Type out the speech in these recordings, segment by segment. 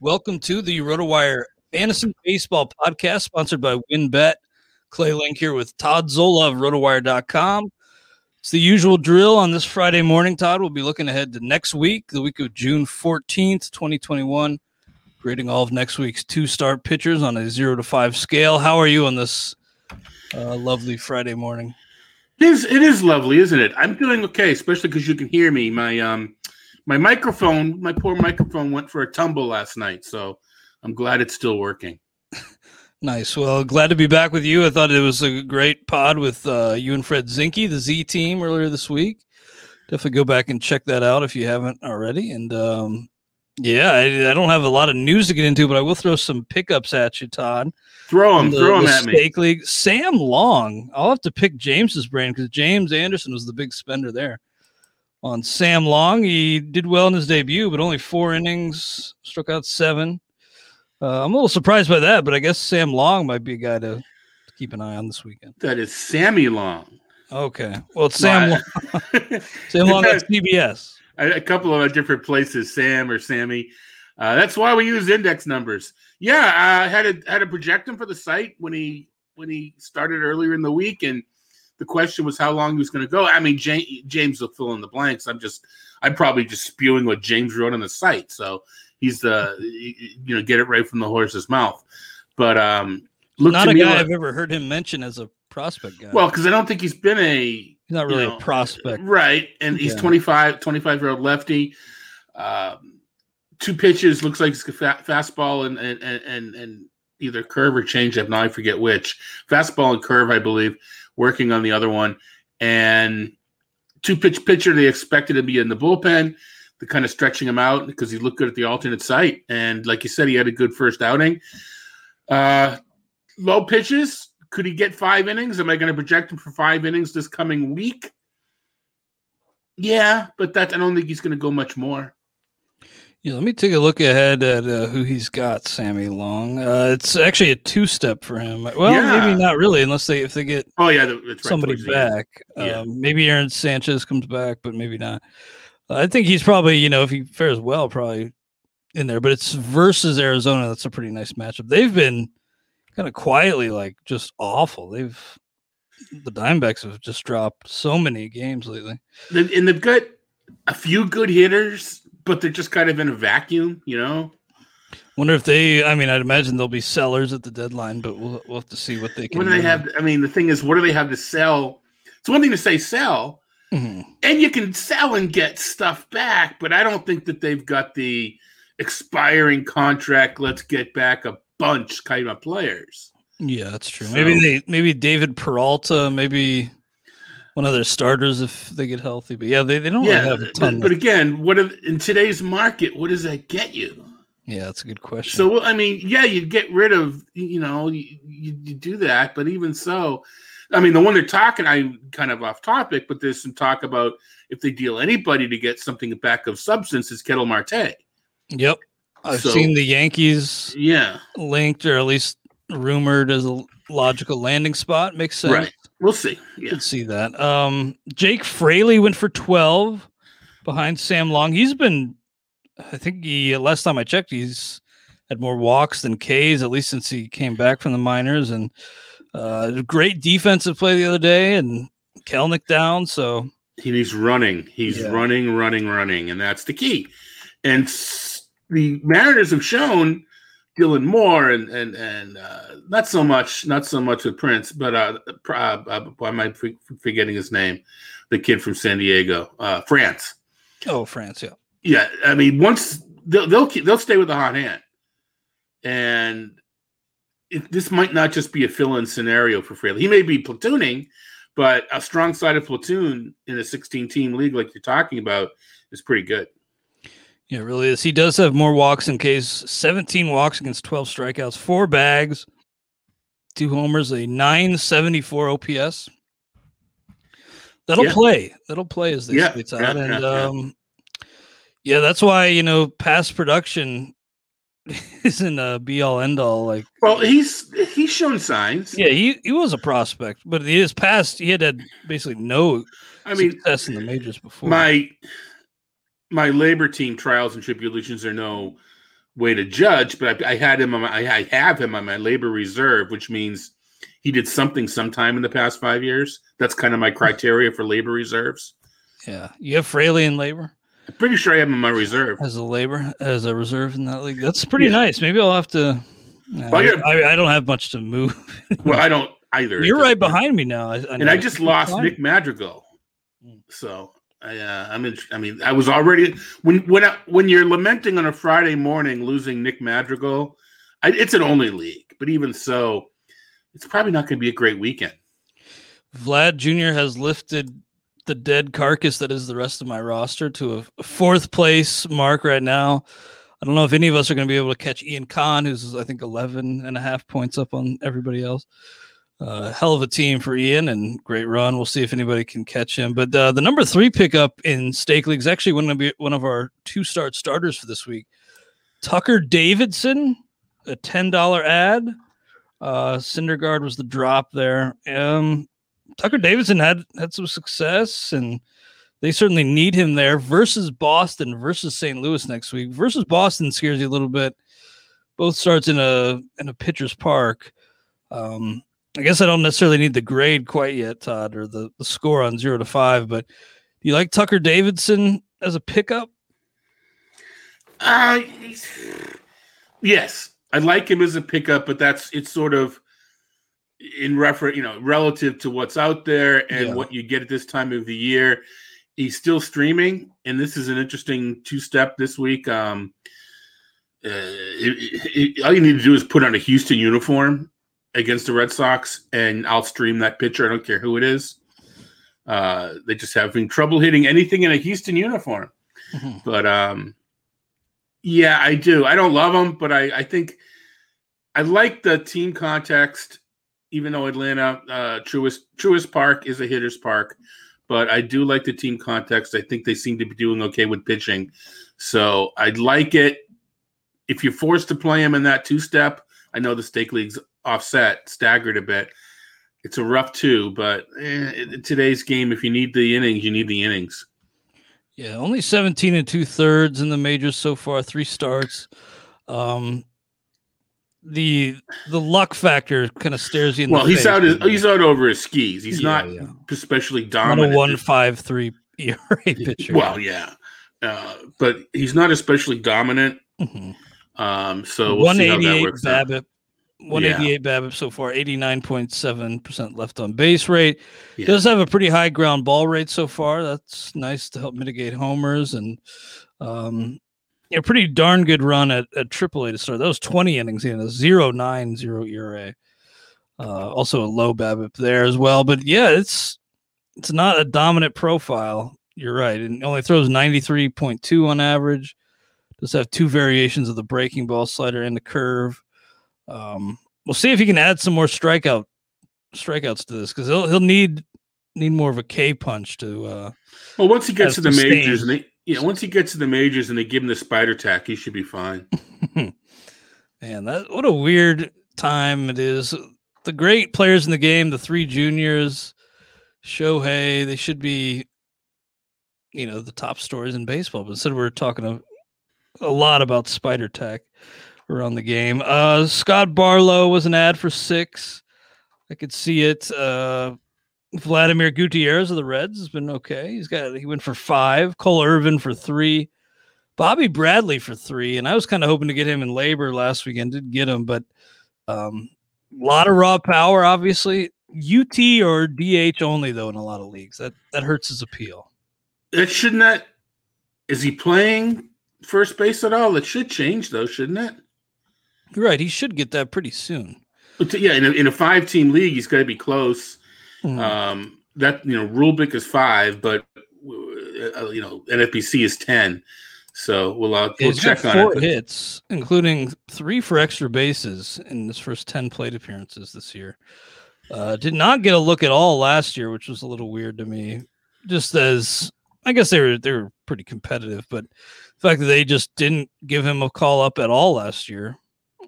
Welcome to the RotoWire Fantasy Baseball Podcast, sponsored by WynnBET. Clay Link here with Todd Zola of RotoWire.com. It's the usual drill on this Friday morning, Todd. We'll be looking ahead to next week, the week of June 14th, 2021, grading all of next week's two start pitchers on a zero to five scale. How are you on this uh, lovely Friday morning? It is, it is lovely, isn't it? I'm doing okay, especially because you can hear me. My um, my microphone, my poor microphone, went for a tumble last night, so I'm glad it's still working. Nice. Well, glad to be back with you. I thought it was a great pod with uh, you and Fred Zinkie, the Z team, earlier this week. Definitely go back and check that out if you haven't already. And um, yeah, I, I, don't have a lot of news to get into, but I will throw some pickups at you, Todd. Throw them, the, throw them at me. League. Sam Long. I'll have to pick James's brain because James Anderson was the big spender there. On Sam Long, he did well in his debut, but only four innings, struck out seven. Uh, I'm a little surprised by that, but I guess Sam Long might be a guy to, keep an eye on this weekend. That is Sammy Long. Okay. Well, it's Sam Long. Sam Long at CBS. A, couple of different places, Sam or Sammy. Uh, that's why we use index numbers. Yeah, I had to had to project him for the site when he when he started earlier in the week, and the question was how long he was going to go. I mean, James, James will fill in the blanks. I'm just I'm probably just spewing what James wrote on the site. So he's the you know get it right from the horse's mouth. But um, look not a guy like, I've ever heard him mention as a prospect guy. Well, because I don't think he's been a he's not really you know, a prospect, right? And he's yeah. 25, 25 year old lefty. Um, two pitches looks like it's a fastball and and and and either curve or changeup. Now I forget which fastball and curve, I believe. Working on the other one, and two pitch pitcher they expected to be in the bullpen the kind of stretching him out because he looked good at the alternate site. And like you said, he had a good first outing. Uh, low pitches. Could he get five innings? Am I going to project him for five innings this coming week? Yeah, but that I don't think he's going to go much more. Yeah, let me take a look ahead at uh, who he's got. Sammy Long. Uh, it's actually a two-step for him. Well, yeah. maybe not really, unless they if they get oh yeah right somebody back. Yeah. Um, maybe Aaron Sanchez comes back, but maybe not. I think he's probably, you know, if he fares well, probably in there. But it's versus Arizona. That's a pretty nice matchup. They've been kind of quietly like just awful. They've the Diamondbacks have just dropped so many games lately. And they've got a few good hitters, but they're just kind of in a vacuum, you know. Wonder if they. I mean, I'd imagine they'll be sellers at the deadline, but we'll we'll have to see what they can. What do they have? I mean, the thing is, what do they have to sell? It's one thing to say sell, Mhm. and you can sell and get stuff back, but I don't think that they've got the expiring contract. Let's get back a bunch kind of players. Yeah, that's true. So- Maybe they maybe David Peralta, maybe one of their starters if they get healthy. But yeah, they, they don't yeah, really have a ton. but, again, what if, in today's market, what does that get you? yeah, that's a good question. So I mean, yeah, you'd get rid of you know you, you, you do that, but even so, I mean, the one they're talking, I'm kind of off topic, but there's some talk about if they deal anybody to get something back of substance is Ketel Marte. yep, I've So- seen the Yankees Yeah, linked or at least rumored as a logical landing spot. Makes sense. right. We'll see. Yeah, Could see that. Um, Jake Fraley went for 12 behind Sam Long. He's been, I think he, last time I checked, he's had more walks than Ks, at least since he came back from the minors. And uh, great defensive play the other day and Kelenic down. So, he's running. He's Yeah. running, running, running, and that's the key. And the Mariners have shown Dylan Moore and and and uh, not so much, not so much with Prince, but uh, uh, uh, why am I forgetting his name? The kid from San Diego, uh, France. oh, France, yeah. Yeah, I mean, once they'll they'll, keep, they'll stay with the hot hand, and it, this might not just be a fill-in scenario for Fraley. He may be platooning, but a strong side of platoon in a 16-team league like you're talking about is pretty good. Yeah, it really is. He does have more walks in case 17 walks against 12 strikeouts, four bags, two homers, a 974 OPS. That'll Yeah. play. That'll play as they Yeah, Todd. yeah, and yeah, um yeah, that's why, you know, past production isn't a be all end all. Like Well, he's he's shown signs. yeah, he, he was a prospect, but his past he had had basically no I mean, success in the majors before. my my LABR team trials and tribulations are no way to judge, but I, I had him on my, I, have him on my LABR reserve, which means he did something sometime in the past five years. That's kind of my criteria for LABR reserves. yeah. You have Fraley in LABR? I'm pretty sure I have him on my reserve. as a LABR as a reserve in that league. That's pretty Yeah. nice. Maybe I'll have to. Well. I, I don't have much to move. Well, I don't either. You're right point. behind me now. I, and. I just lost. Nick Madrigal. Mm. So I, uh, I'm. I mean, I was already when when I, when you're lamenting on a Friday morning losing Nick Madrigal, I, it's an only league, but even so, it's probably not going to be a great weekend. Vlad Jr. has lifted the dead carcass that is the rest of my roster to a, fourth place mark right now. I don't know if any of us are going to be able to catch Ian Kahn, who's I think 11 and a half points up on everybody else. Uh, hell of a team for Ian and great run. We'll see if anybody can catch him. But uh, the number three pickup in stake leagues actually going to be one of our two start starters for this week. Tucker Davidson, a ten dollar ad. Uh, Syndergaard was the drop there. Um, Tucker Davidson had had some success, and they certainly need him there. Versus Boston, versus St. Louis next week. Versus Boston scares you a little bit. Both starts in a in a pitcher's park. Um, I guess I don't necessarily need the grade quite yet, Todd, or the, the score on zero to five. But do you like Tucker Davidson as a pickup? Uh, yes, I like him as a pickup, but that's it's sort of in reference, you know, relative to what's out there and Yeah. what you get at this time of the year. He's still streaming, and this is an interesting two step this week. Um, uh, it- it- all you need to do is put on a Houston uniform against the Red Sox, and I'll stream that pitcher. I don't care who it is. Uh, they just having trouble hitting anything in a Houston uniform. Mhm. But um, yeah, I do. I don't love them, but I, I think I like the team context. Even though Atlanta, uh, Truist Truist Park is a hitter's park, but I do like the team context. I think they seem to be doing okay with pitching, so I'd like it. If you're forced to play him in that two step, I know the stake league's offset, staggered a bit. It's a rough two, but eh, today's game, if you need the innings, you need the innings. Yeah, only 17 and two thirds in the majors so far, three starts. Um, the the luck factor kind of stares you in well, the he's out he's out over his skis. He's yeah, not yeah. especially dominant. Not a one five three ERA pitcher. Well, yeah, uh, but he's not especially dominant. Mm-hmm. Um, so we'll 188 BABIP, 188 yeah. BABIP so far, 89.7% left on base rate. Yeah. Does have a pretty high ground ball rate so far. That's nice to help mitigate homers and um a pretty darn good run at, at AAA to start. That was 20 innings in a 0.90 ERA. Uh, also a low BABIP there as well, but yeah, it's it's not a dominant profile. You're right. And only throws 93.2 on average. Does have two variations of the breaking ball slider and the curve. Um, we'll see if he can add some more strikeout strikeouts to this because he'll he'll need need more of a K punch to uh Well, once he gets to the sustained. majors, and they, yeah, once he gets to the majors and they give him the spider tack, he should be fine. Man, that what a weird time it is. The great players in the game, the three juniors, Shohei, they should be, you know, the top stories in baseball. But instead, we're talking a, a lot about Spider Tack around the game. Uh, Scott Barlow was an ad for six. I could see it. Uh, Vladimir Gutierrez of the Reds has been okay. He's got he went for five. Cole Irvin for three. Bobby Bradley for three, and I was kind of hoping to get him in LABR last weekend. Didn't get him, but um, a lot of raw power. Obviously, UT or DH only though in a lot of leagues. That that hurts his appeal. That should not. Is he playing first base at all? It should change though, shouldn't it? You're right. He should get that pretty soon. But yeah, in a, in a five team league, he's got to be close. Hmm. Um, that you know, rule book is five, but uh, you know, NFBC is ten. So we'll uh, we'll He's got check on four it. hits, including three for extra bases in his first ten plate appearances this year. Uh, did not get a look at all last year, which was a little weird to me. Just as I guess they were they were pretty competitive, but the fact that they just didn't give him a call up at all last year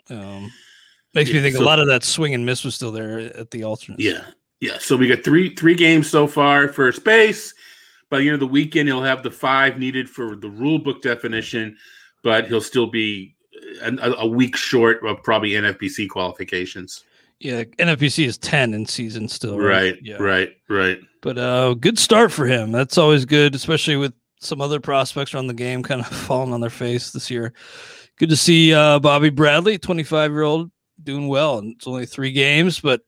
um, makes me Yeah, think a lot of that swing and miss was still there at the alternate. Yeah, yeah. So we got three three games so far first base. By the end of the weekend, he'll have the five needed for the rule book definition, but he'll still be a, a week short of probably NFBC qualifications. yeah. NFBC is ten in season still, Right, Yeah. right, right. But uh good start for him. That's always good, especially with some other prospects around the game kind of falling on their face this year. Good to see uh Bobby Bradley, 25 year old, doing well. And it's only three games, but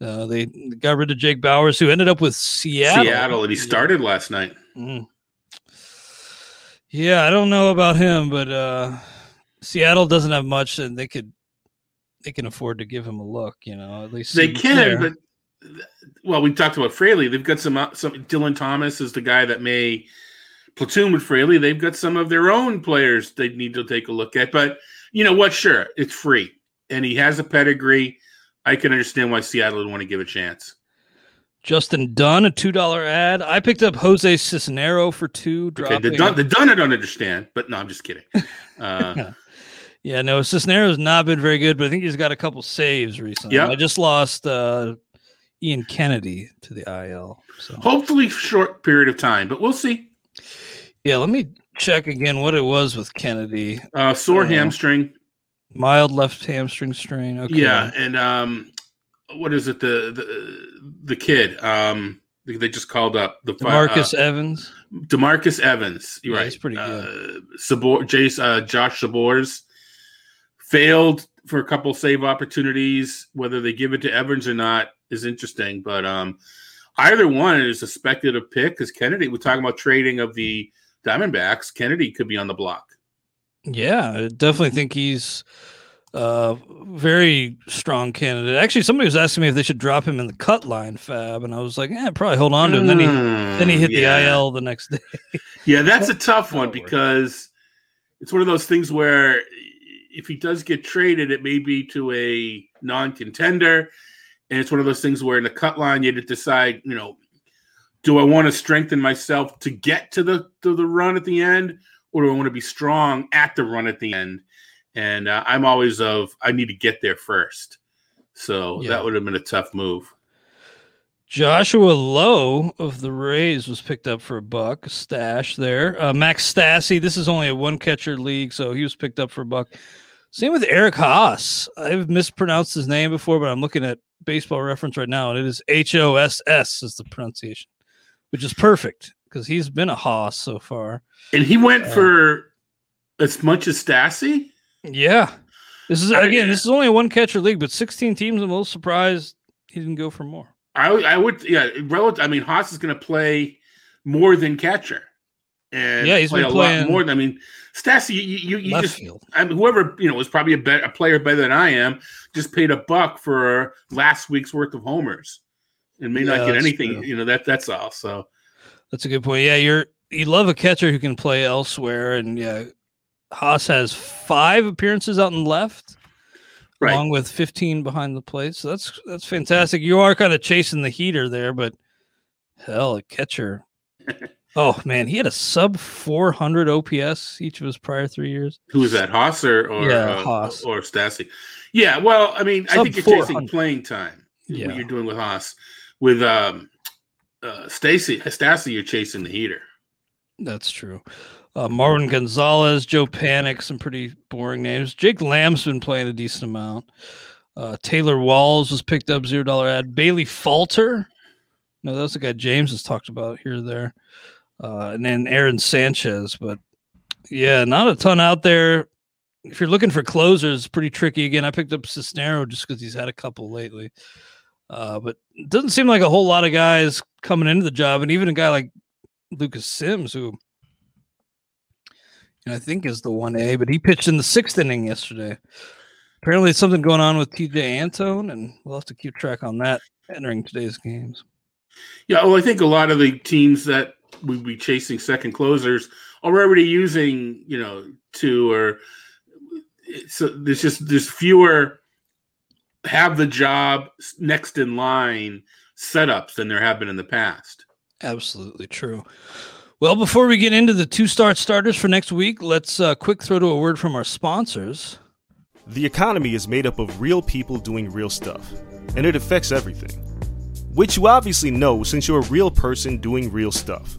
uh they got rid of Jake Bauers, who ended up with Seattle. Seattle, and he started last night. Mm. Yeah, I don't know about him, but uh Seattle doesn't have much and they could they can afford to give him a look, you know, at least They can, there. but well, we talked about Fraley. They've got some uh, some. Dillon Thomas is the guy that may platoon with Fraley. They've got some of their own players they need to take a look at. But you know what? Sure, it's free, and he has a pedigree. I can understand why Seattle would want to give a chance. Justin Dunn, a two dollar ad. I picked up Jose Cisnero for two. Okay, the Dunn, the done I don't understand, but no, I'm just kidding. Uh, yeah, no, Cisnero's not been very good, but I think he's got a couple saves recently. Yep. I just lost uh, Ian Kennedy to the IL. So hopefully, short period of time, but we'll see. Yeah, let me check again what it was with Kennedy. Uh, sore Uh, hamstring. Mild left hamstring strain. Okay. Yeah, and um, what is it? The the the kid. Um, they just called up the fi- Marcus uh, Evans. Demarcus Evans. You're Yeah, right. he's pretty Uh, Sabor, Jace, uh, Josh Sborz failed for a couple save opportunities. Whether they give it to Evans or not is interesting, but um, either one is a speculative pick because Kennedy. We're talking about trading of the Diamondbacks. Kennedy could be on the block. Yeah, I definitely mm-hmm. think he's a very strong candidate. Actually, somebody was asking me if they should drop him in the cut line FAAB, and I was like, yeah, probably hold on to him. Then he hmm, then he hit yeah. the IL the next day. Yeah, that's a tough one because it's one of those things where if he does get traded, it may be to a non-contender, and it's one of those things where in the cut line you had to decide, you know, do I want to strengthen myself to get to the to the run at the end, or do I want to be strong at the run at the end? And uh, I'm always of I need to get there first, so Yeah. that would have been a tough move. Joshua Lowe of the Rays was picked up for a buck, stash there. Uh, Max Stassi, this is only a one catcher league, so he was picked up for a buck. Same with Eric Haase. I've mispronounced his name before, but I'm looking at baseball reference right now, and it is H O S S is the pronunciation, which is perfect because he's been a Haas so far. And he went Uh, for as much as Stassi. Yeah. This is again, this is only a one catcher league, but 16 teams. I'm a little surprised he didn't go for more. I, I would, yeah. Relative, I mean, Haase is going to play more than catcher, and Yeah, he's play been a playing lot more. Than, I mean, Stassi, you, you, you just, field. I mean, whoever you know was probably a, bet, a player better than I am. Just paid a buck for last week's worth of homers, and may Yeah, not get anything. true. You know that that's all. So That's a good point. Yeah, you're you love a catcher who can play elsewhere, and yeah, Haase has five appearances out in left, right, along with 15 behind the plate. So that's that's fantastic. You are kind of chasing the heater there, but hell, a catcher. Oh man, he had a sub 400 OPS each of his prior three years. who was that, Haase or or, Yeah, uh, Haase. or Stassi? Yeah, well, I mean, I think you're chasing playing time. Yeah. What you're doing with Haase, with um, uh, Stacy Stassi, you're chasing the heater. That's true. Uh, Marwin Gonzalez, Joe Panik, some pretty boring names. Jake Lamb's been playing a decent amount. Uh, Taylor Walls was picked up zero dollar ad. Bailey Falter, no, that's the guy James has talked about here or there. Uh, and then Aaron Sanchez, but yeah, not a ton out there. If you're looking for closers, pretty tricky. Again, I picked up Cisnero just because he's had a couple lately. Uh, but it doesn't seem like a whole lot of guys coming into the job, and even a guy like Lucas Sims, who you know, I think is the one A, but he pitched in the sixth inning yesterday. Apparently, something going on with Tejay Antone, and we'll have to keep track on that entering today's games. Yeah, well, I think a lot of the teams that would be chasing second closers are already using, you know, two or so. There's just there's fewer have the job next in line setups than there have been in the past. Absolutely true. Well, before we get into the two start starters for next week, let's uh, quick throw to a word from our sponsors. The economy is made up of real people doing real stuff, and it affects everything. Which you obviously know since you're a real person doing real stuff.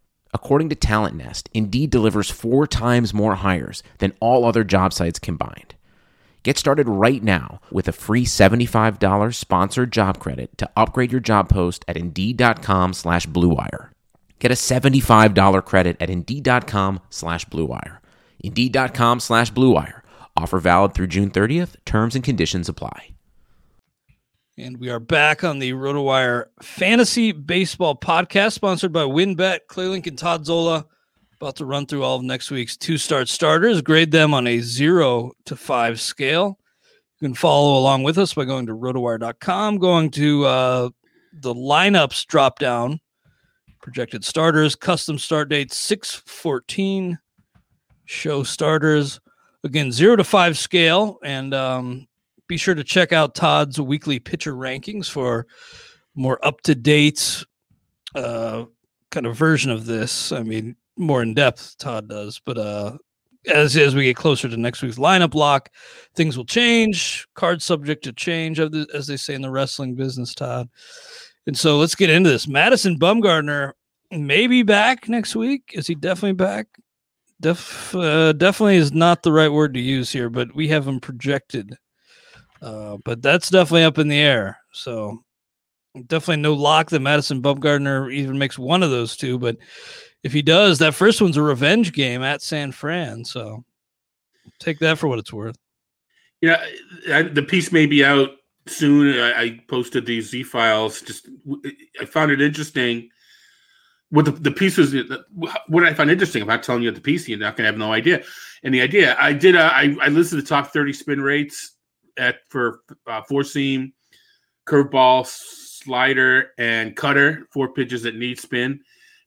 According to Talent Nest, Indeed delivers four times more hires than all other job sites combined. Get started right now with a free $75 sponsored job credit to upgrade your job post at Indeed.com slash BlueWire. Get a $75 credit at Indeed.com slash BlueWire. Indeed.com slash BlueWire. Offer valid through June 30th. Terms and conditions apply. And we are back on the RotoWire Fantasy Baseball Podcast, sponsored by WynnBET. Claylink, and Todd Zola about to run through all of next week's two start starters, grade them on a zero to five scale. You can follow along with us by going to rotowire.com, going to uh, the lineups drop down, projected starters, custom start date 614, show starters. Again, zero to five scale. And um, be sure to check out Todd's weekly pitcher rankings for more up to date uh, kind of version of this. I mean, more in depth, Todd does, but uh, as as we get closer to next week's lineup lock, things will change. Cards subject to change, as they say in the wrestling business, Todd. And so let's get into this. Madison Bumgarner may be back next week. Is he definitely back? Def, uh, definitely is not the right word to use here, but we have him projected. Uh, but that's definitely up in the air. So definitely no lock that Madison Bumgarner even makes one of those two. But if he does, that first one's a revenge game at San Fran. So take that for what it's worth. Yeah, I, the piece may be out soon. I, I posted these Z files. Just I found it interesting. What the, the piece was, what I found interesting. I'm not telling you the piece. You're not going to have no idea. And the idea, I did. A, I I listed the top 30 spin rates at for uh, four seam, curveball, slider, and cutter, four pitches that need spin.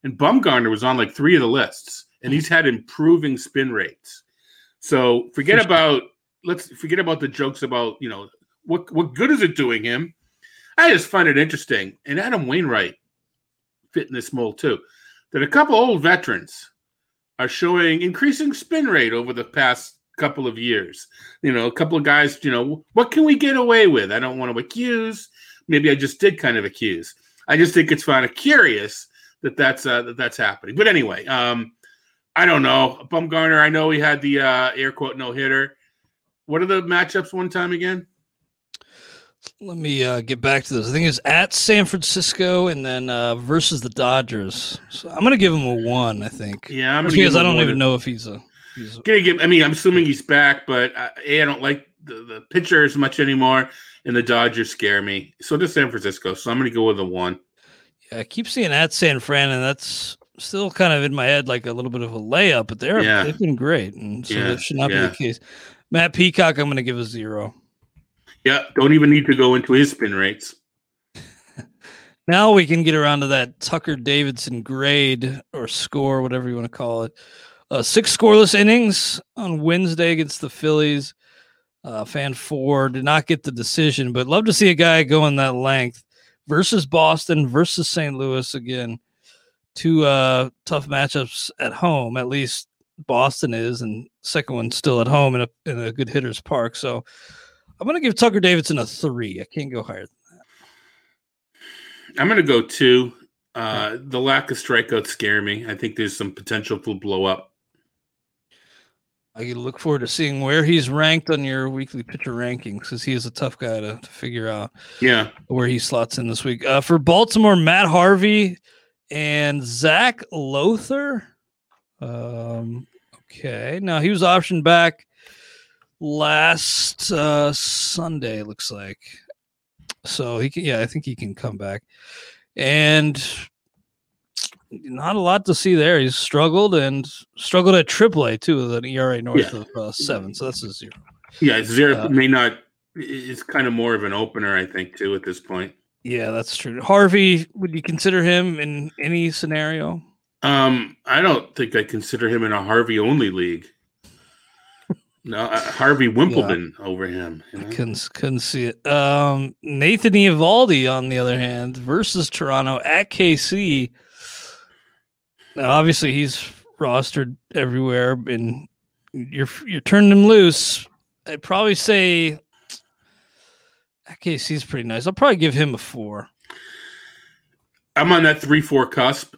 And Bumgarner was on like three of the lists, and he's had improving spin rates. So forget about let's forget about the jokes about you know what what good is it doing him. I just find it interesting, and Adam Wainwright fit in this mold too. That a couple old veterans are showing increasing spin rate over the past couple of years. You know, a couple of guys, you know, what can we get away with? I don't want to accuse. Maybe I just did kind of accuse. I just think it's kind of curious that that's uh, that that's happening. But anyway, um, I don't know. Bumgarner, I know he had the uh, air quote no hitter. What are the matchups one time again? Let me uh, get back to this. I think it's at San Francisco and then uh, versus the Dodgers. So I'm going to give him a one. I think. Yeah, I'm because I don't even know if he's a. He's. Gonna give. I mean, I'm assuming he's back, but uh, a I don't like the, the pitcher as much anymore, and the Dodgers scare me. So does San Francisco. So I'm going to go with a one. Yeah, I keep seeing at San Fran, and that's still kind of in my head like a little bit of a layup. But they're yeah. they've been great, and so yeah. that should not yeah. be the case. Matt Peacock, I'm going to give a zero. Yeah, don't even need to go into his spin rates. now we can get around to that Tucker Davidson grade or score, whatever you want to call it. Uh, six scoreless innings on Wednesday against the Phillies. Uh, fan four did not get the decision, but love to see a guy going that length versus Boston versus St. Louis again. Two uh, tough matchups at home, at least Boston is, and second one still at home in a in a good hitters park. So I'm going to give Tucker Davidson a three. I can't go higher than that. I'm going to go two. Uh, the lack of strikeouts scare me. I think there's some potential to blow up. I look forward to seeing where he's ranked on your weekly pitcher rankings because he is a tough guy to, to, figure out. Yeah, where he slots in this week. Uh, for Baltimore, Matt Harvey and Zach Lowther. Um, okay, now he was optioned back last uh, Sunday, looks like. So he can, yeah, I think he can come back. And not a lot to see there. He's struggled and struggled at AAA too, with an ERA north yeah. of uh, seven. So that's a zero. Yeah, zero uh, may not. It's kind of more of an opener, I think, too, at this point. Yeah, that's true. Harvey, would you consider him in any scenario? Um, I don't think I consider him in a Harvey only league. No, uh, Harvey Wimbledon yeah. over him. You know? I couldn't, couldn't see it. Um, Nathan Eovaldi, on the other hand, versus Toronto at KC. Now, obviously, he's rostered everywhere, and you're you're turning him loose. I'd probably say KC's pretty nice. I'll probably give him a four. I'm on that three four cusp,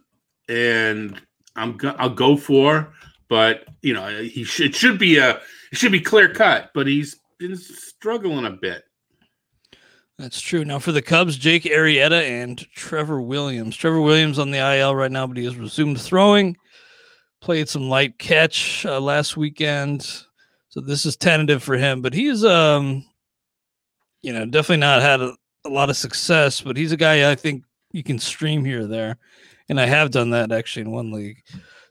and I'm go- I'll go for, but you know he should it should be a it should be clear cut, but he's been struggling a bit. That's true. Now for the Cubs, Jake Arrieta and Trevor Williams. Trevor Williams on the IL right now, but he has resumed throwing. Played some light catch uh, last weekend, so this is tentative for him. But he's, um, you know, definitely not had a, a lot of success. But he's a guy I think you can stream here or there, and I have done that actually in one league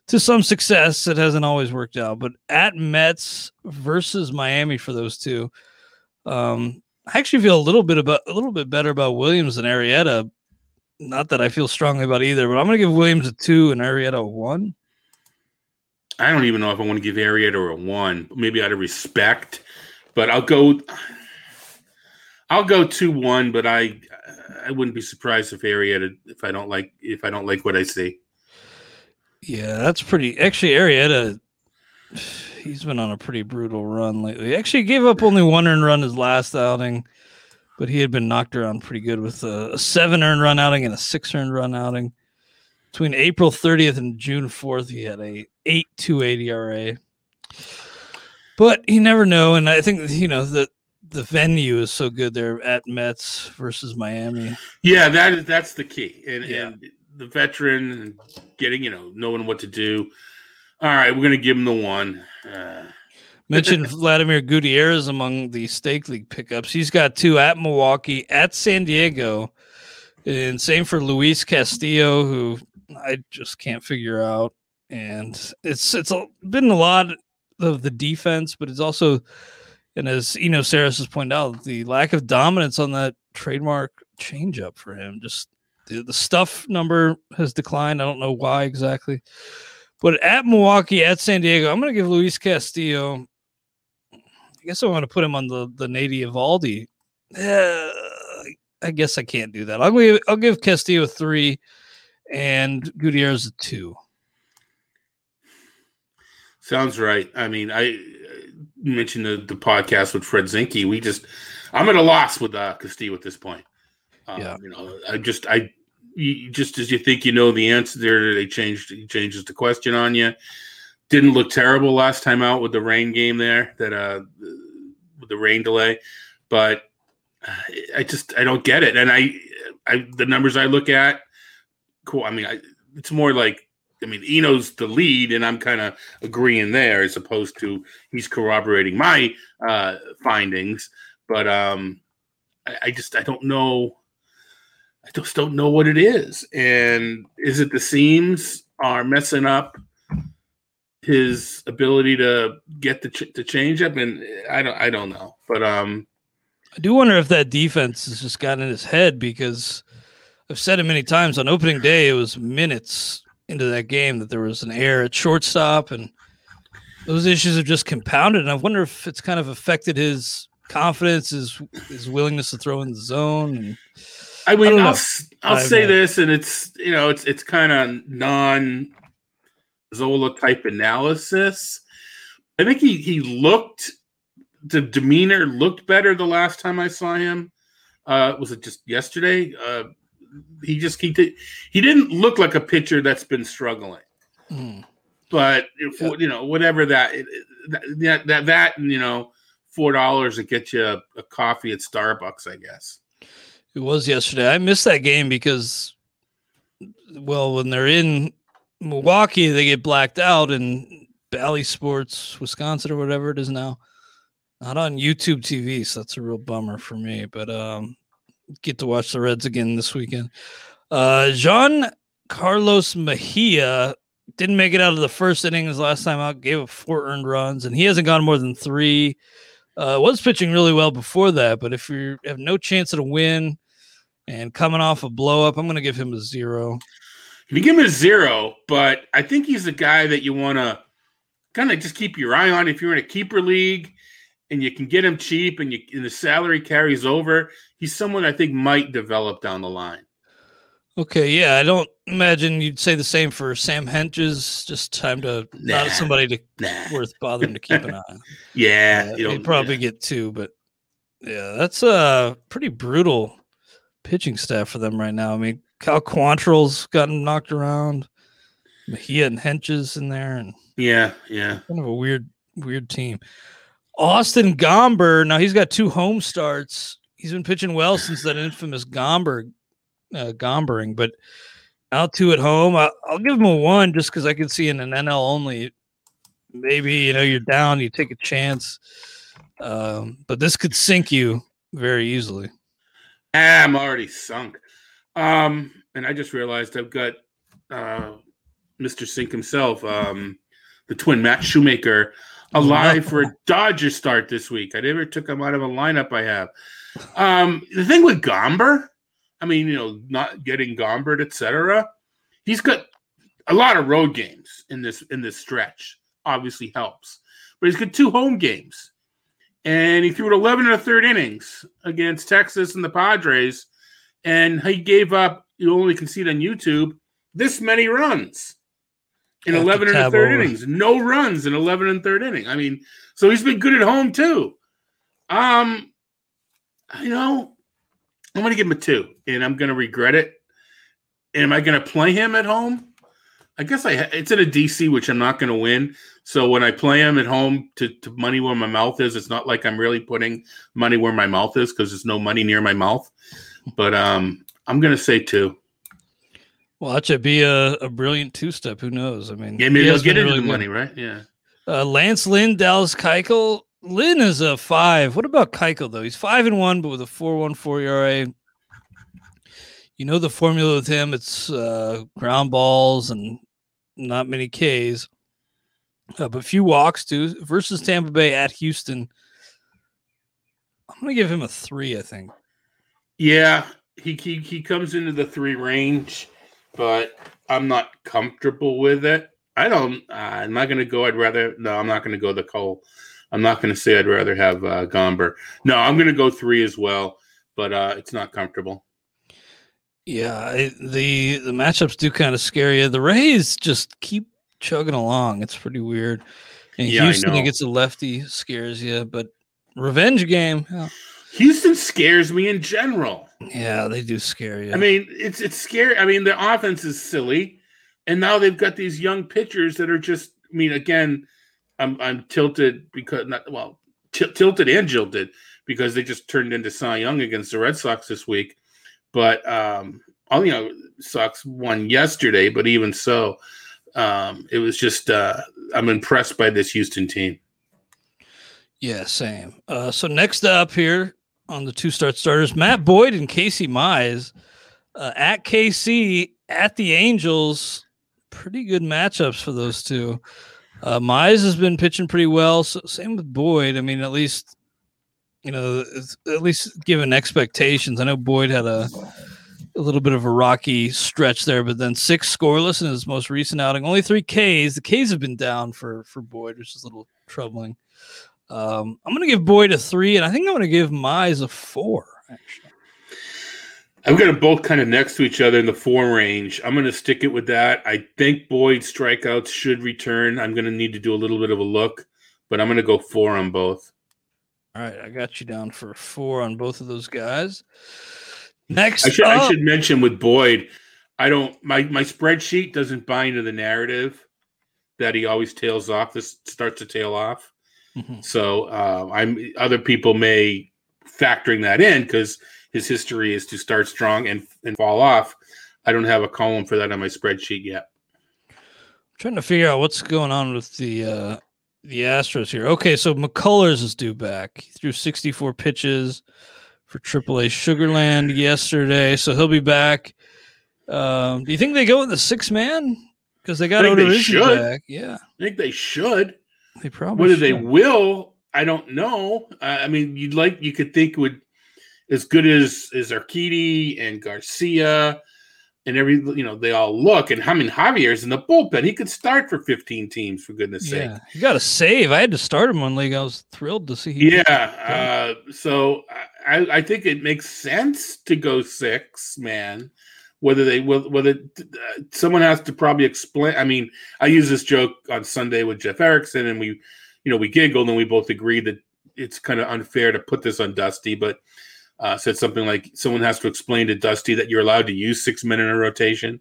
to some success. It hasn't always worked out, but at Mets versus Miami for those two, um, I actually feel a little bit about a little bit better about Williams than Arrieta. Not that I feel strongly about either, but I'm going to give Williams a two and Arrieta a one. I don't even know if I want to give Arrieta a one. Maybe out of respect, but I'll go. I'll go two one, but I I wouldn't be surprised if Arrieta if I don't like if I don't like what I see. Yeah, that's pretty. Actually, Arrieta, he's been on a pretty brutal run lately. He actually gave up only one earned run his last outing, but he had been knocked around pretty good with a, a seven earned run outing and a six earned run outing. Between April 30th and June 4th, he had a 8.28 ERA. But you never know, and I think you know that the venue is so good there at Mets versus Miami. Yeah, that is that's the key, and, yeah. and the veteran getting, you know, knowing what to do. All right, we're gonna give him the one. Uh, Mentioned Vladimir Gutierrez among the stake league pickups. He's got two at Milwaukee, at San Diego, and same for Luis Castillo, who I just can't figure out. And it's it's been a lot of the defense, but it's also And as Eno Sarris has pointed out, the lack of dominance on that trademark changeup for him, just the, the stuff number has declined. I don't know why exactly. But at Milwaukee, at San Diego, I'm going to give Luis Castillo. I guess I want to put him on the the Nady Eovaldi. Uh, I guess I can't do that. I'll give I'll give Castillo a three, and Gutierrez a two. Sounds right. I mean, I mentioned the, the podcast with Fred Zinkie. We just, I'm at a loss with uh, Castillo at this point. Um, yeah. You know, I just, I, you, just as you think you know the answer there, they changed, he changes the question on you. Didn't look terrible last time out with the rain game there, that, uh, with the rain delay, but I just, I don't get it. And I, I, the numbers I look at, cool. I mean, I, it's more like I mean, Eno's the lead, and I'm kind of agreeing there as opposed to he's corroborating my uh, findings. But um, I, I just I don't know. I just don't know what it is. And is it the seams are messing up his ability to get the ch- change up? And I don't I don't know. But um, I do wonder if that defense has just gotten in his head because I've said it many times on opening day. It was minutes into that game that there was an error at shortstop and those issues have just compounded. And I wonder if it's kind of affected his confidence, his his willingness to throw in the zone. And I mean, I will I'll say know. this, and it's you know, it's it's kind of non Zola type analysis. I think he he looked the demeanor looked better the last time I saw him. Uh, was it just yesterday? Uh, he just he did he didn't look like a pitcher that's been struggling. Mm. But if, yeah. you know whatever that that that that you know four dollars to get you a, a coffee at Starbucks, I guess. It was yesterday. I missed that game because, well, when they're in Milwaukee, they get blacked out, and Bally Sports, Wisconsin, or whatever it is now, not on YouTube TV. So that's a real bummer for me. But um, get to watch the Reds again this weekend. Uh, Jean Carlos Mejia didn't make it out of the first innings last time out, gave up four earned runs, and he hasn't gone more than three. Uh, was pitching really well before that, but if you have no chance at a win and coming off a blow up, I'm going to give him a zero. You give him a zero, but I think he's the guy that you want to kind of just keep your eye on if you're in a keeper league and you can get him cheap and, you, and the salary carries over, he's someone I think might develop down the line. Okay, yeah, I don't imagine you'd say the same for Sam Hentges. Just time to nah, not somebody to nah. worth bothering to keep an eye on. yeah, uh, he'd probably yeah. get two, but yeah, that's a pretty brutal pitching staff for them right now. I mean, Cal Quantrill's gotten knocked around. Mejia and Hentges in there, and yeah, yeah, kind of a weird, weird team. Austin Gomber. Now he's got two home starts. He's been pitching well since that infamous Gomber uh, Gombering, but out two at home. I, will give him a one just because I can see in an NL only. Maybe you know you're down, you take a chance, um, but this could sink you very easily. Ah, I'm already sunk. Um, and I just realized I've got uh, Mr. Sink himself, um, the twin Matt Shoemaker alive for a Dodger start this week. I never took him out of a lineup I have. Um, the thing with Gomber, I mean, you know, not getting Gombered, etc. He's got a lot of road games in this in this stretch. Obviously helps, but he's got two home games, and he threw it 11 and a third innings against Texas and the Padres, and he gave up. You only can see it on YouTube. This many runs in 11 and a third over. innings. No runs in 11 and third inning. I mean, so he's been good at home too. Um, you know, I'm going to give him a two, and I'm going to regret it. Am I going to play him at home? I guess I it's in a DC, which I'm not going to win. So when I play him at home to, to money where my mouth is, it's not like I'm really putting money where my mouth is because there's no money near my mouth. But um, I'm going to say two. Watch it be a, a brilliant two step. Who knows? I mean, yeah, maybe he'll get into really the money, right? Yeah. Uh, Lance Lynn, Dallas Keuchel. Lynn is a five. What about Keuchel though? He's five and one, but with a four one four ERA. You know the formula with him. It's uh, ground balls and not many Ks, uh, but few walks too. Versus Tampa Bay at Houston. I'm gonna give him a three. I think. Yeah, he he he comes into the three range, but I'm not comfortable with it. I don't. Uh, I'm not going to go. I'd rather. No, I'm not going to go the Cole. I'm not going to say I'd rather have uh, Gomber. No, I'm going to go three as well, but uh, it's not comfortable. Yeah, I, the the matchups do kind of scare you. The Rays just keep chugging along. It's pretty weird. And Yeah, Houston gets a lefty scares you, but revenge game. Yeah, Houston scares me in general. yeah they do scare you. I mean, it's it's scary. I mean, the offense is silly, and now they've got these young pitchers that are just. I mean, again, I'm I'm tilted because not well t- tilted and jilted because they just turned into Cy Young against the Red Sox this week. But um, all you know, Sox won yesterday, but even so, um, it was just uh, I'm impressed by this Houston team. Yeah, same. Uh, so next up here on the two start starters, Matt Boyd and Casey Mize uh, at KC at the Angels. Pretty good matchups for those two. Uh, Mize has been pitching pretty well. So same with Boyd. I mean, at least you know, at least given expectations. I know Boyd had a a little bit of a rocky stretch there, but then six scoreless in his most recent outing. Only three Ks. The Ks have been down for for Boyd, which is a little troubling. Um, I'm going to give Boyd a three, and I think I'm going to give Mize a four. Actually, I've got them both kind of next to each other in the four range. I'm going to stick it with that. I think Boyd's strikeouts should return. I'm going to need to do a little bit of a look, but I'm going to go four on both. All right, I got you down for four on both of those guys. Next, I should, I should mention with Boyd, I don't my my spreadsheet doesn't buy into the narrative that he always tails off. This starts to tail off. Mhm. So uh, I'm other people may factoring that in because his history is to start strong and and fall off. I don't have a column for that on my spreadsheet yet. trying to figure out what's going on with the uh the Astros here. Okay, so McCullers is due back. He threw 64 pitches for AAA Sugarland yesterday, so he'll be back. Um, do you think they go with the six man? Because they got Odorizzi back. Yeah, I think they should. they probably. Whether they will, I don't know. Uh, I mean, you'd like you could think would as good as as Urquidy and Garcia and every you know they all look. And I mean Javier's in the bullpen. He could start for 15 teams for goodness sake. Yeah, you got to save. I had to start him one league. I was thrilled to see. he- Yeah. Uh, so I, I think it makes sense to go six man. Whether they will, whether uh, someone has to probably explain. I mean, I use this joke on Sunday with Jeff Erickson, and we, you know, we giggled and we both agreed that it's kind of unfair to put this on Dusty, but uh, said something like someone has to explain to Dusty that you're allowed to use six men in a rotation.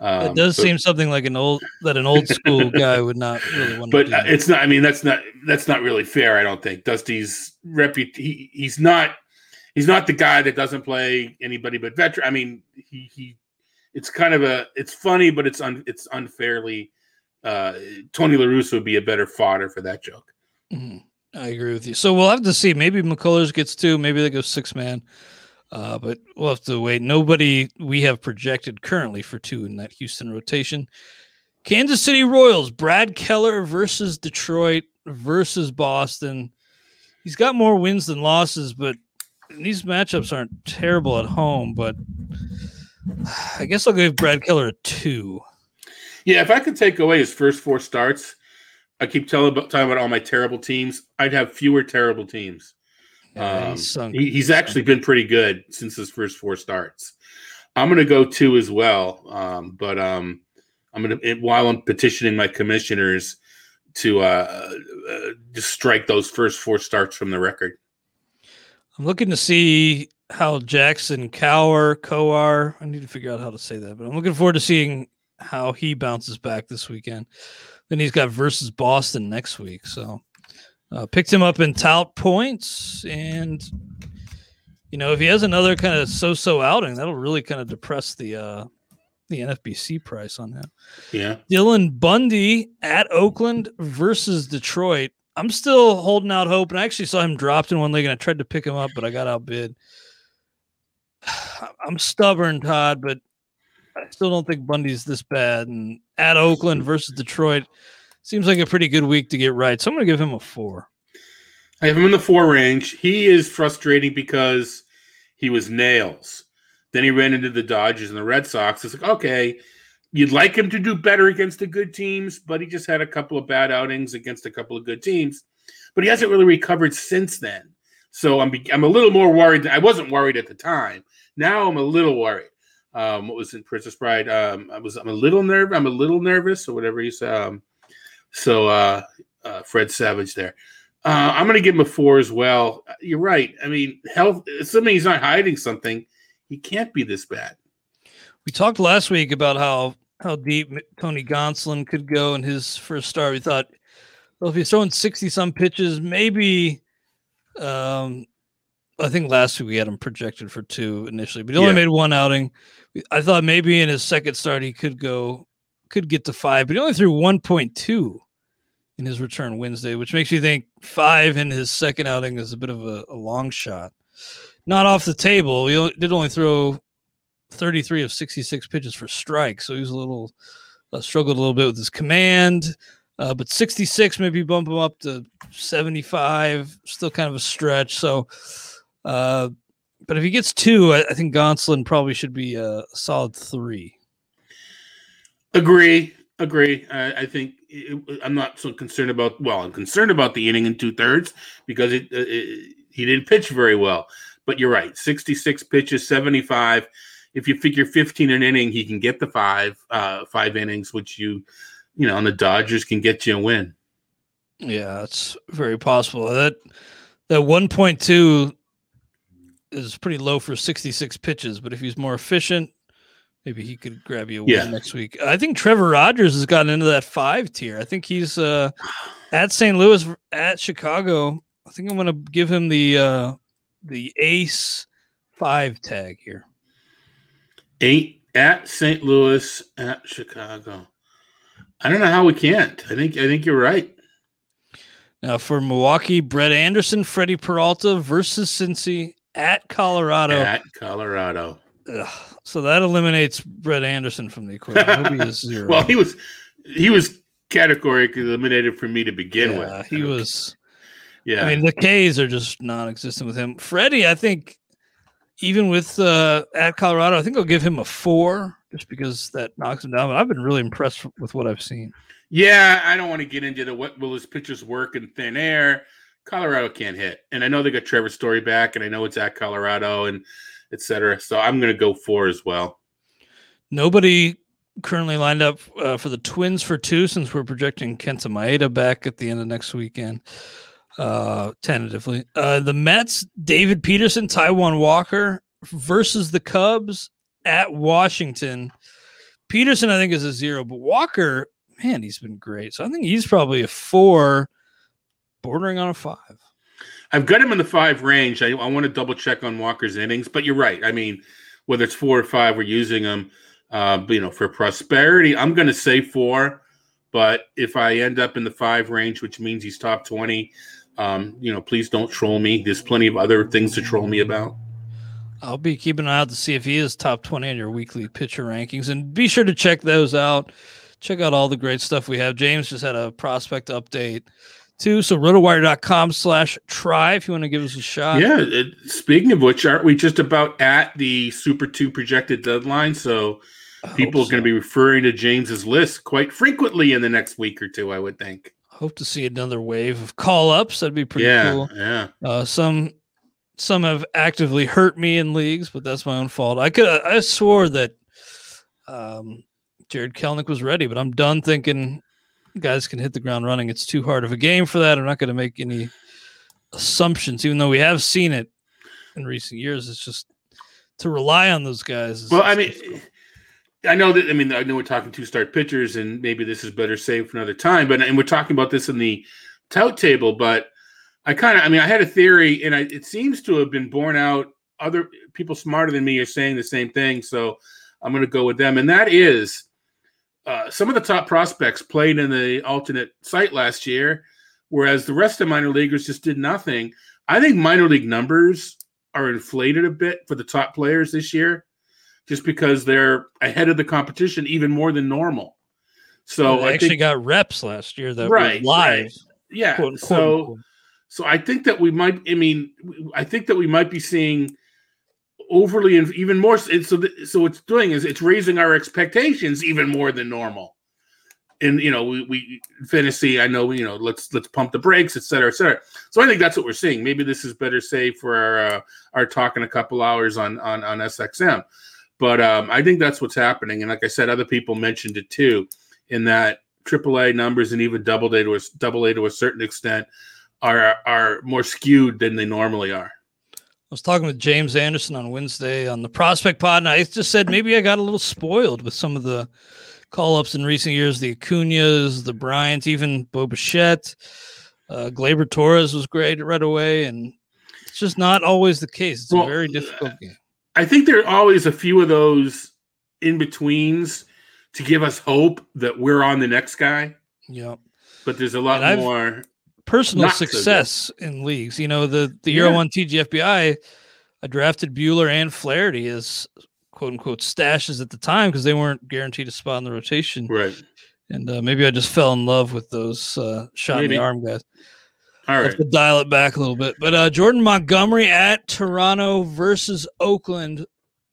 Um, it does but- seem something like an old that an old school guy would not really want but uh, it's not. I mean, that's not that's not really fair. I don't think Dusty's repu- he, He's not. He's not the guy that doesn't play anybody but veteran. I mean, he he. It's kind of a. It's funny, but it's un. It's unfairly. Uh, Tony La Russa would be a better fodder for that joke. Mhm. I agree with you. So we'll have to see. Maybe McCullers gets two. Maybe they go six man. Uh, but we'll have to wait. Nobody we have projected currently for two in that Houston rotation. Kansas City Royals, Brad Keller versus Detroit versus Boston. He's got more wins than losses, but these matchups aren't terrible at home. But I guess I'll give Brad Keller a two. Yeah, if I could take away his first four starts, I keep telling about talking about all my terrible teams. I'd have fewer terrible teams. Yeah, Um, he's he, he's actually been pretty good since his first four starts. I'm going to go two as well, um, but um, I'm going to while I'm petitioning my commissioners to uh, uh, just strike those first four starts from the record. I'm looking to see how Jackson Kowar, Coar, I need to figure out how to say that, but I'm looking forward to seeing how he bounces back this weekend. Then he's got versus Boston next week. So uh, picked him up in tout points. And, you know, if he has another kind of so so outing, that'll really kind of depress the, uh, the NFBC price on him. Yeah, Dylan Bundy at Oakland versus Detroit. I'm still holding out hope, and I actually saw him dropped in one league, and I tried to pick him up, but I got outbid. I'm stubborn, Todd, but I still don't think Bundy's this bad. And at Oakland versus Detroit seems like a pretty good week to get right. So I'm going to give him a four. I have him in the four range. He is frustrating because he was nails. Then he ran into the Dodgers and the Red Sox. It's like, okay, you'd like him to do better against the good teams, but he just had a couple of bad outings against a couple of good teams. But he hasn't really recovered since then. So I'm I'm a little more worried. I wasn't worried at the time. Now I'm a little worried. Um, what was in Princess Bride? Um, I was I'm a little nervous. I'm a little nervous or whatever say. Um, so uh, uh, Fred Savage there. Uh, I'm to give him a four as well. You're right. I mean, health. Assuming he's not hiding something, he can't be this bad. We talked last week about how how deep Tony Gonsolin could go in his first start. We thought, well, if he's throwing sixty some pitches, maybe. Um, I think last week we had him projected for two initially, but he only Yeah. made one outing. I thought maybe in his second start he could go, could get to five, but he only threw one point two in his return Wednesday, which makes you think five in his second outing is a bit of a, a long shot. Not off the table. He did only throw 33 of 66 pitches for strikes, so he was a little uh, struggled a little bit with his command. Uh, but 66 maybe bump him up to 75, still kind of a stretch. So, uh, but if he gets two, I, I think Gonsolin probably should be a solid three. Agree. Agree. I, I think it, I'm not so concerned about. Well, I'm concerned about the inning in two thirds because it, it he didn't pitch very well. But you're right. 66 pitches, 75. If you figure 15 an inning, he can get the five uh, five innings, which you you know, and the Dodgers can get you a win. Yeah, it's very possible. That that 1.2 is pretty low for 66 pitches, but if he's more efficient, maybe he could grab you a win next week. I think Trevor Rogers has gotten into that five tier. I think he's uh, at St. Louis, at Chicago. I think I'm going to give him the uh, the ace five tag here. Eight at St. Louis, at Chicago. I don't know how we can't. I think I think you're right. Now for Milwaukee, Brett Anderson, Freddie Peralta versus Cincy at Colorado. At Colorado. Ugh. So that eliminates Brett Anderson from the equation. He zero. Well, he was he was categorically eliminated for me to begin yeah, with. he was. Yeah. I mean, the K's are just non-existent with him. Freddie, I think, even with uh, at Colorado, I think I'll give him a four just because that knocks him down. But I've been really impressed with what I've seen. yeah, I don't want to get into the what will his pitchers work in thin air. Colorado can't hit. And I know they got Trevor Story back, and I know it's at Colorado and et cetera. So I'm gonna go four as well. Nobody currently lined up uh, for the Twins for two since we're projecting Kenta Maeda back at the end of next weekend, uh, tentatively. Uh, the Mets, David Peterson, Taijuan Walker versus the Cubs at Washington. Peterson, I think, is a zero, but Walker, man, he's been great. So I think he's probably a four, bordering on a five. I've got him in the five range. I, I want to double check on Walker's innings, but you're right. I mean, whether it's four or five, we're using them. Uh, you know, for prosperity, I'm going to say four. But if I end up in the five range, which means he's top twenty, um, you know, please don't troll me. There's plenty of other things to troll me about. I'll be keeping an eye out to see if he is top 20 on your weekly pitcher rankings. And be sure to check those out. Check out all the great stuff we have. James just had a prospect update too. So rotowire.com slash try if you want to give us a shot. yeah. It, speaking of which, aren't we just about at the Super Two projected deadline? So people are so. going to be referring to James's list quite frequently in the next week or two. I would think. Hope to see another wave of call ups. That'd be pretty yeah. cool. Yeah. Uh, some some have actively hurt me in leagues, but that's my own fault. I could I swore that um, Jarred Kelenic was ready, but I'm done thinking guys can hit the ground running. It's too hard of a game for that. I'm not going to make any assumptions, even though we have seen it in recent years. It's just to rely on those guys. Well, I mean, difficult. I know that. I mean, I know we're talking two start pitchers, and maybe this is better saved for another time. But and we're talking about this in the tout table. But I kind of, I mean, I had a theory, and I, it seems to have been borne out. Other people smarter than me are saying the same thing, so I'm going to go with them. And that is, uh, some of the top prospects played in the alternate site last year, whereas the rest of minor leaguers just did nothing. I think minor league numbers are inflated a bit for the top players this year just because they're ahead of the competition even more than normal. So they I actually think, got reps last year that Right, were live. right. yeah. quote, so unquote. So I think that we might. I mean, I think that we might be seeing overly and even more. So, so what's doing is it's raising our expectations even more than normal. And you know, we, we fantasy. I know you know. Let's let's pump the brakes, et cetera, et cetera. So I think that's what we're seeing. Maybe this is better say for our uh, our talk in a couple hours on on on SXM. But um, I think that's what's happening. And like I said, other people mentioned it too, in that AAA numbers and even double A to a double A to a certain extent are are more skewed than they normally are. I was talking with James Anderson on Wednesday on the Prospect Pod, and I just said maybe I got a little spoiled with some of the call ups in recent years. The Acuñas, the Bryants, even Bo Bichette, uh, Gleyber Torres was great right away, and it's just not always the case. It's well, a very difficult game. I think there are always a few of those in betweens to give us hope that we're on the next guy. Yep. But there's a lot more Personal success so in leagues. You know, the the yeah. one TGFBI, I drafted Buehler and Flaherty as quote unquote stashes at the time because they weren't guaranteed a spot in the rotation. Right. And uh, maybe I just fell in love with those uh, shot maybe. in the arm guys. All right. to dial it back a little bit. But uh, Jordan Montgomery at Toronto versus Oakland.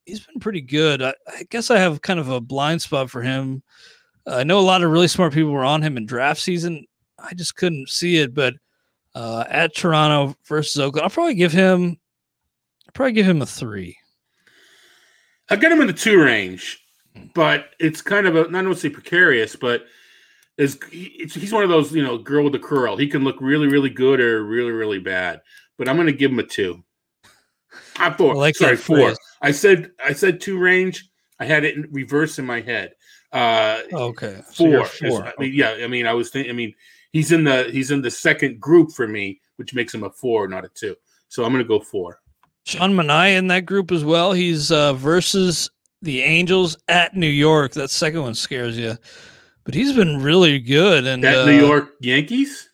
He's been pretty good. I, I guess I have kind of a blind spot for him. I know a lot of really smart people were on him in draft season. I just couldn't see it. But uh, at Toronto versus Oakland, I'll probably give him. I'll probably give him a three. I got him in the two range, but it's kind of a not say precarious, but is he's one of those you know girl with the curl. He can look really really good or really really bad. But I'm going to give him a two. I'm four. I like Sorry, four. Phrase. I said I said two range. I had it in reverse in my head. Uh, okay, four. So four. Mean, yeah. I mean, I was thinking. I mean, he's in the he's in the second group for me, which makes him a four, not a two. So I'm going to go four. Sean Manaea in that group as well. He's uh, versus the Angels at New York. That second one scares you but he's been really good. And that uh, New York Yankees.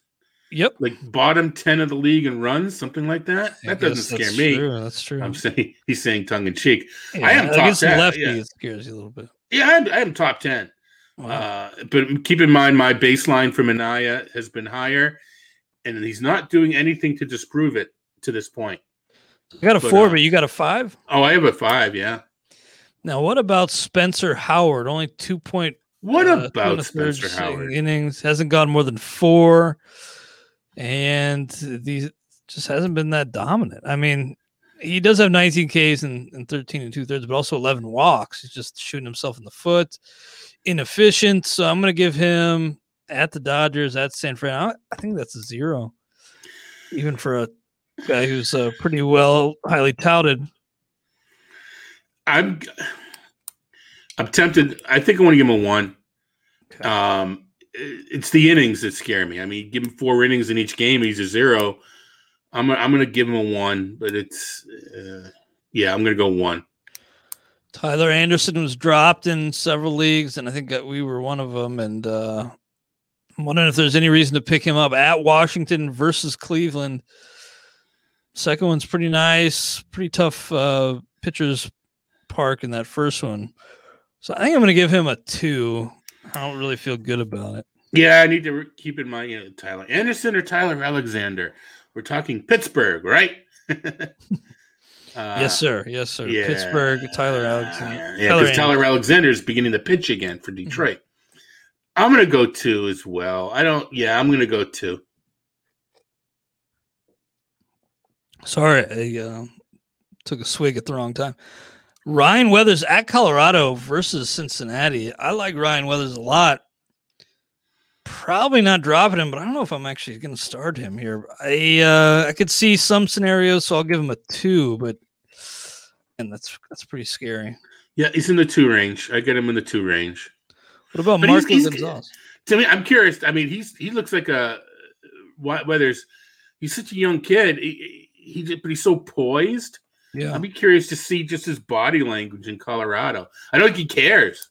Yep, like bottom ten of the league and runs, something like that. That doesn't scare me. True. That's true. I'm saying he's saying tongue in cheek. Yeah, I am top ten. Lefty, yeah. scares you a little bit. Yeah, I am, I am top ten. Wow. Uh, but keep in mind, my baseline for Manaea has been higher, and he's not doing anything to disprove it to this point. I got a but, four, uh, but you got a five. Oh, I have a five. Yeah. Now, what about Spencer Howard? Only two point what uh, about Spencer Howard? Innings hasn't gone more than four, and these just hasn't been that dominant. I mean, he does have 19 Ks and, and 13 and two thirds, but also 11 walks. He's just shooting himself in the foot, inefficient. So I'm going to give him at the Dodgers, at San Fran. I think that's a zero, even for a guy who's uh, pretty well, highly touted. I'm I'm tempted. I think I want to give him a one. Okay. Um, it's the innings that scare me. I mean, give him four innings in each game, he's a zero. I'm I'm going to give him a one, but it's uh, yeah, I'm going to go one. Tyler Anderson was dropped in several leagues, and I think that we were one of them. And uh, I'm wondering if there's any reason to pick him up at Washington versus Cleveland. Second one's pretty nice, pretty tough uh, pitchers park in that first one. So I think I'm going to give him a two. I don't really feel good about it. Yeah, I need to re- keep in mind, you know, Tyler Anderson or Tyler Alexander. We're talking Pittsburgh, right? uh, yes, sir. Yes, sir. Yeah, Pittsburgh, Tyler Alexander. Yeah, because Tyler, Tyler Alexander is beginning to pitch again for mm-hmm. Detroit. Mm-hmm. I'm going to go two as well. I don't, yeah, I'm going to go two. Sorry, I uh, took a swig at the wrong time. Ryan Weathers at Colorado versus Cincinnati. I like Ryan Weathers a lot. Probably not dropping him, but I don't know if I'm actually going to start him here. I uh, I could see some scenarios, so I'll give him a two. But and that's that's pretty scary. Yeah, he's in the two range. I get him in the two range. What about but Marco he's, he's, Gonzalez? To me, I'm curious. I mean, he's he looks like a Weathers. He's such a young kid. He, he but he's so poised yeah. I'd be curious to see just his body language in Colorado. I don't think he cares.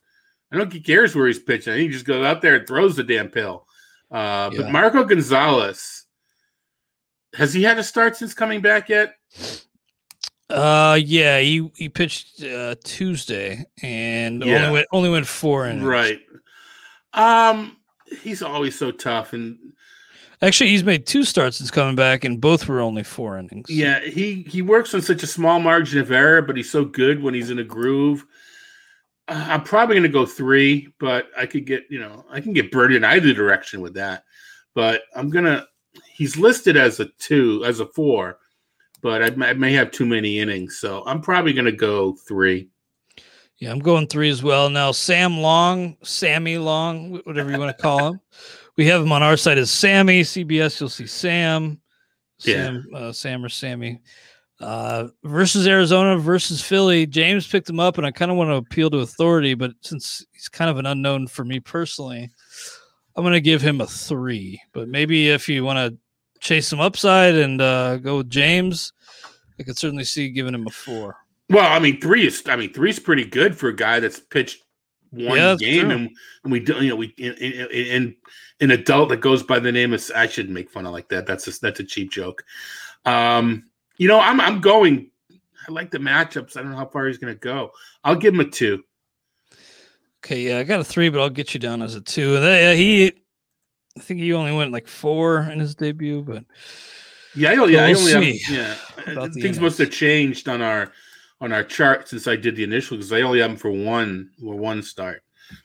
I don't think he cares where he's pitching. I think he just goes out there and throws the damn pill. Uh, yeah. But Marco Gonzalez, has he had a start since coming back yet? Uh, yeah, he he pitched uh, Tuesday and yeah. only went only went four innings. Right. Um, he's always so tough, and Actually, he's made two starts since coming back, and both were only four innings. Yeah, he he works on such a small margin of error, but he's so good when he's in a groove. Uh, I'm probably going to go three, but I could get you know I can get burned in either direction with that. But I'm gonna. He's listed as a two, as a four, but I, I may have too many innings, so I'm probably going to go three. Yeah, I'm going three as well. Now, Sam Long, Sammy Long, whatever you want to call him. We have him on our side as Sammy. CBS, you'll see Sam. Sam, yeah. uh, Sam or Sammy. Uh, versus Arizona versus Philly. James picked him up, and I kind of want to appeal to authority, but since he's kind of an unknown for me personally, I'm going to give him a three. But maybe if you want to chase some upside and uh, go with James, I could certainly see giving him a four. Well, I mean, three is I mean, three is pretty good for a guy that's pitched one yeah, game, and, and, we you know we in, in, an adult that goes by the name of I shouldn't make fun of like that. That's a, that's a cheap joke. Um, you know, I'm I'm going. I like the matchups. I don't know how far he's going to go. I'll give him a two. Okay, yeah, I got a three, but I'll get you down as a two. Uh, he, I think he only went like four in his debut, but yeah, I, yeah, we'll I only have, yeah. Things must have changed on our on our chart since I did the initial because I only have them for one or one start.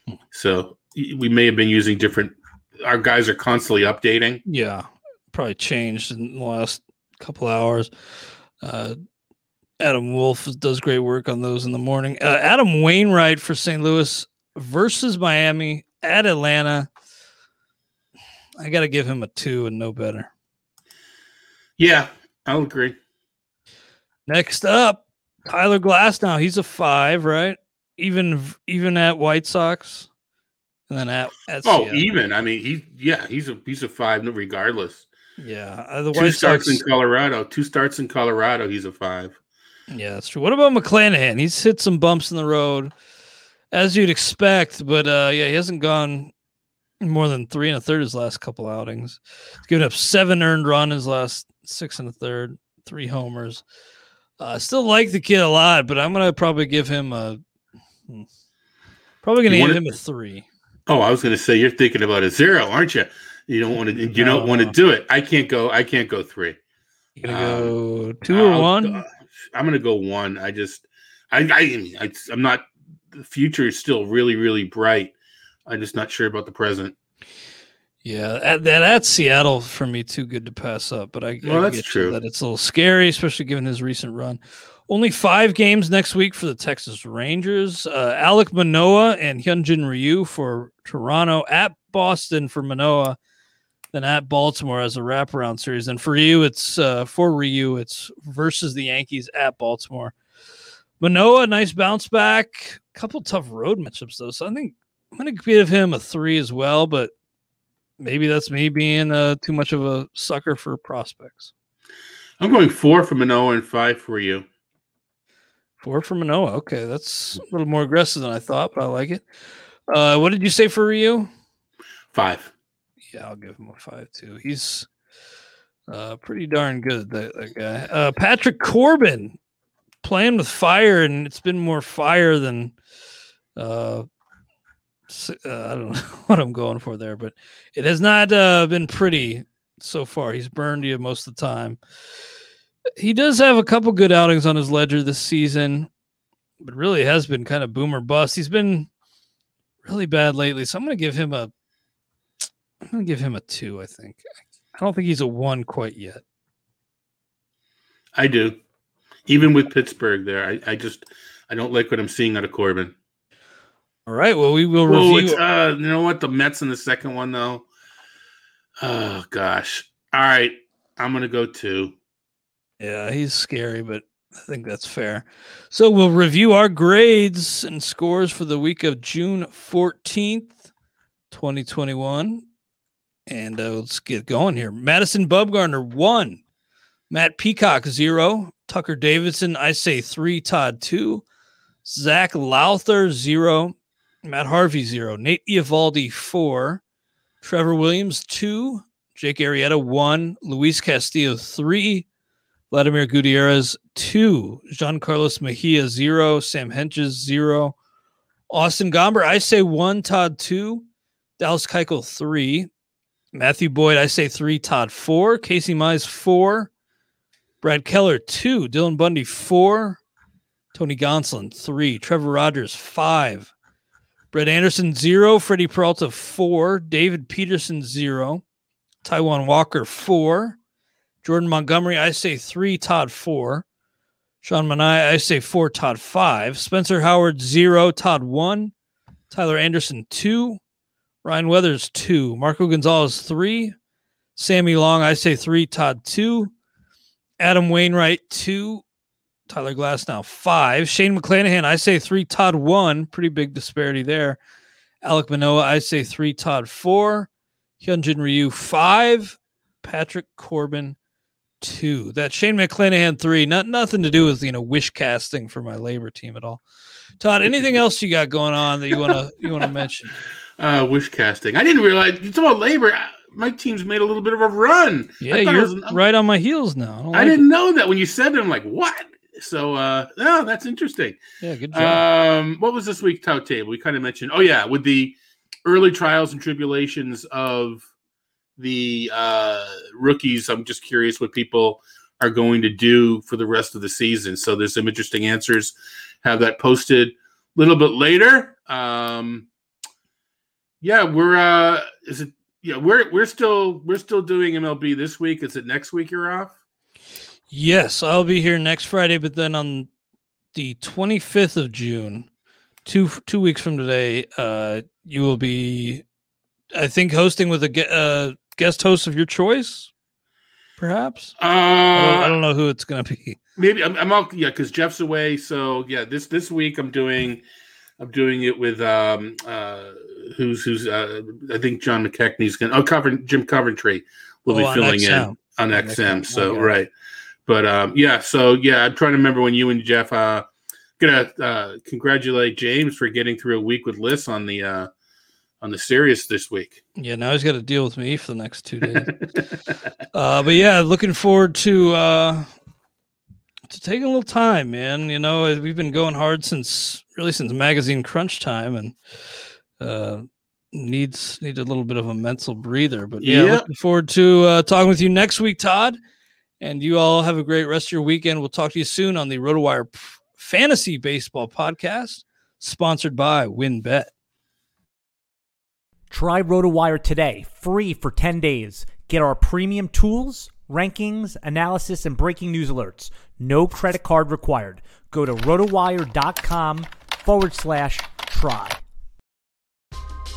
Hmm. So we may have been using different. Our guys are constantly updating. Yeah, probably changed in the last couple hours. Uh, Adam Wolf does great work on those in the morning. Uh, Adam Wainwright for St. Louis versus Miami at Atlanta. I got to give him a two and no better. Yeah, I'll agree. Next up, Tyler Glasnow he's a five, right? Even even at White Sox, and then at, at oh, Seattle. even I mean he yeah he's a he's a five regardless. Yeah, uh, the two White starts Sox, in Colorado, two starts in Colorado, he's a five. Yeah, that's true. What about McClanahan? He's hit some bumps in the road, as you'd expect, but uh, yeah, he hasn't gone more than three and a third his last couple outings. He's given up seven earned run his last six and a third, three homers. I uh, still like the kid a lot, but I'm gonna probably give him a hmm, probably gonna give him a three. Oh, I was gonna say you're thinking about a zero, aren't you? You don't want to. You no, don't want to no. do it. I can't go. I can't go three. You gonna um, go 2 or one? Uh, I'm gonna go one. I just, I, I, I, I'm not. The future is still really, really bright. I'm just not sure about the present. Yeah, that at Seattle for me too good to pass up, but I, well, I that's true. That it's a little scary, especially given his recent run. Only five games next week for the Texas Rangers. Uh, Alek Manoah and Hyunjin Ryu for Toronto at Boston for Manoah, then at Baltimore as a wraparound series. And for you, it's uh, for Ryu, it's versus the Yankees at Baltimore. Manoah, nice bounce back. Couple tough road matchups though, so I think I'm going to give him a three as well, but maybe that's me being uh, too much of a sucker for prospects. I'm going four for Manoah and five for Ryu. Four for Manoah. Okay, that's a little more aggressive than I thought, but I like it. Uh, what did you say for Ryu? Five. Yeah, I'll give him a five too. He's uh, pretty darn good. That, that guy. Uh, Patrick Corbin playing with fire, and it's been more fire than uh, uh, I don't know what I'm going for there, but it has not uh, been pretty so far. He's burned you most of the time. He does have a couple good outings on his ledger this season, but really has been kind of boomer bust. He's been really bad lately, so I'm going to give him a. I'm going to give him a two. I think. I don't think he's a one quite yet. I do, even with Pittsburgh there. I, I just I don't like what I'm seeing out of Corbin. All right. Well, we will review. Uh, you know what? The Mets in the second one, though. Oh gosh. All right. I'm gonna go two. Yeah, he's scary, but I think that's fair. So we'll review our grades and scores for the week of June 14th, 2021. And uh, let's get going here. Madison Bumgarner, one. Matt Peacock, zero. Tucker Davidson, I say three. Todd, two. Zach Lowther, zero. Matt Harvey, zero. Nate Eovaldi four. Trevor Williams, two. Jake Arrieta, one. Luis Castillo, three. Vladimir Gutierrez, two. Jean Carlos Mejia, zero. Sam Hentges, zero. Austin Gomber, I say one. Todd, two. Dallas Keuchel, three. Matthew Boyd, I say three. Todd, four. Casey Mize, four. Brad Keller, two. Dylan Bundy, four. Tony Gonsolin, three. Trevor Rogers, five. Brett Anderson, zero. Freddie Peralta, four. David Peterson, zero. Taijuan Walker, four. Jordan Montgomery, I say three. Todd, four. Sean Manaea, I say four. Todd, five. Spencer Howard, zero. Todd, one. Tyler Anderson, two. Ryan Weathers, two. Marco Gonzalez, three. Sammy Long, I say three. Todd, two. Adam Wainwright, two. Tyler Glasnow five. Shane McClanahan, I say three. Todd one. Pretty big disparity there. Alek Manoah, I say three. Todd four. Hyunjin Ryu five. Patrick Corbin two. That Shane McClanahan three. Not nothing to do with you know wish casting for my LABR team at all. Todd, anything else you got going on that you wanna you wanna mention? Uh, wish casting. I didn't realize talk about LABR. My team's made a little bit of a run. Yeah, you're was, right on my heels now. I, like I didn't it. know that when you said it. I'm like, what? So, uh, oh, that's interesting. Yeah, good job. Um, what was this week's tout table? We kind of mentioned. Oh yeah, with the early trials and tribulations of the uh, rookies. I'm just curious what people are going to do for the rest of the season. So there's some interesting answers. Have that posted a little bit later. Um, yeah, we're uh, is it? Yeah, we're we're still we're still doing MLB this week. Is it next week you're off? Yes, I'll be here next Friday, but then on the 25th of June, two two weeks from today, uh, you will be, I think, hosting with a uh, guest host of your choice, perhaps. Uh, I, don't, I don't know who it's going to be. Maybe I'm, I'm out, yeah, because Jeff's away. So yeah, this this week I'm doing, I'm doing it with um uh who's who's uh I think John McKechnie's going. to Oh, Covent, Jim Coventry will oh, be filling in on XM. XM so okay. right. But um, yeah, so yeah, I'm trying to remember when you and Jeff uh, gonna uh, congratulate James for getting through a week with Liz on the uh, on the Sirius this week. Yeah, now he's got to deal with me for the next two days. uh, but yeah, looking forward to uh, to taking a little time, man. You know, we've been going hard since really since magazine crunch time, and uh, needs needs a little bit of a mental breather. But yeah, yeah. looking forward to uh, talking with you next week, Todd. And you all have a great rest of your weekend. We'll talk to you soon on the RotoWire Fantasy Baseball Podcast, sponsored by WynnBET. Try RotoWire today, free for 10 days. Get our premium tools, rankings, analysis, and breaking news alerts. No credit card required. Go to rotowire.com forward slash try.